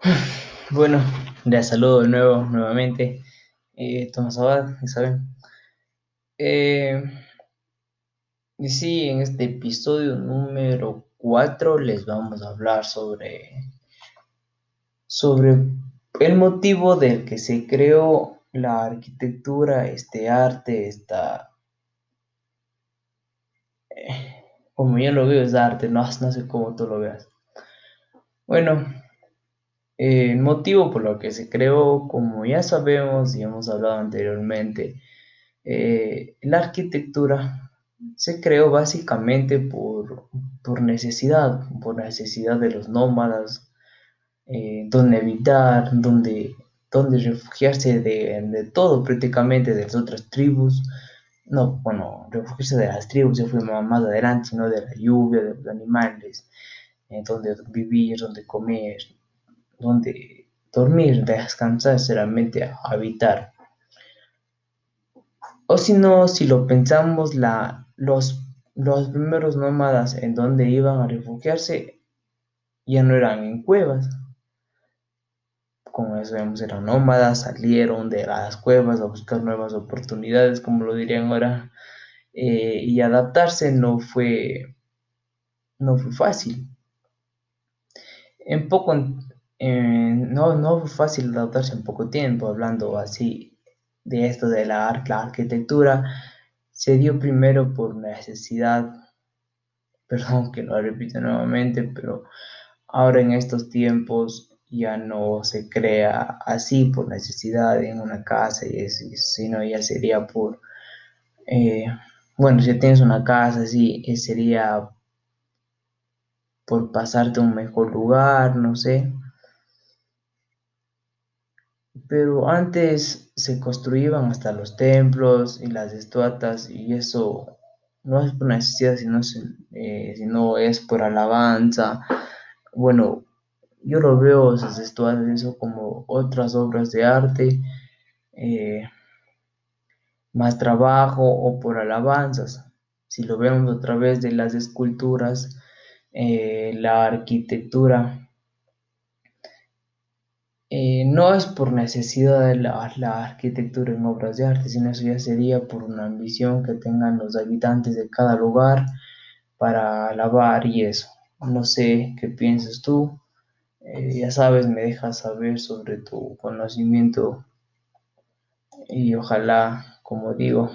Bueno, les saludo de nuevo, nuevamente. Eh, Tomás Abad, ¿saben? Eh, y sí, en este episodio número 4 les vamos a hablar sobre, sobre el motivo del que se creó la arquitectura, este arte, esta... eh, como yo lo veo es arte, no, no sé cómo tú lo veas. Bueno, el motivo por lo que se creó, como ya sabemos y hemos hablado anteriormente, eh, la arquitectura se creó básicamente por, por necesidad, por necesidad de los nómadas, eh, donde habitar, donde, donde refugiarse de, de todo prácticamente, de las otras tribus. No, bueno, refugiarse de las tribus se fue más adelante, sino de la lluvia, de los animales, eh, donde vivir, donde comer, donde dormir, descansar, solamente habitar. O si no, si lo pensamos, la, los, los primeros nómadas en donde iban a refugiarse ya no eran en cuevas. Como ya sabemos, eran nómadas, salieron de las cuevas a buscar nuevas oportunidades, como lo dirían ahora, eh, y adaptarse no fue, no fue fácil. En poco, eh, no, no fue fácil adaptarse en poco tiempo, hablando así de esto de la, ar- la arquitectura, se dio primero por necesidad, perdón que lo repito nuevamente, pero ahora en estos tiempos ya no se crea así por necesidad en una casa, y sino ya sería por, eh, bueno, si tienes una casa, sí, eh, sería por pasarte a un mejor lugar, no sé. Pero antes se construían hasta los templos y las estatuas y eso no es por necesidad, sino, eh, sino es por alabanza. Bueno, yo lo veo esas estatuas eso como otras obras de arte, eh, más trabajo o por alabanzas. Si lo vemos a través de las esculturas, eh, la arquitectura no es por necesidad de la, la arquitectura en obras de arte, sino eso ya sería por una ambición que tengan los habitantes de cada lugar para alabar y eso. No sé qué piensas tú. Eh, ya sabes, me dejas saber sobre tu conocimiento y ojalá, como digo,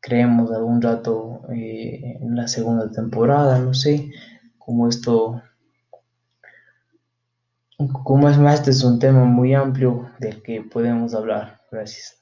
creemos algún rato eh, en la segunda temporada, no sé, como esto, como es más, este es un tema muy amplio del que podemos hablar. Gracias.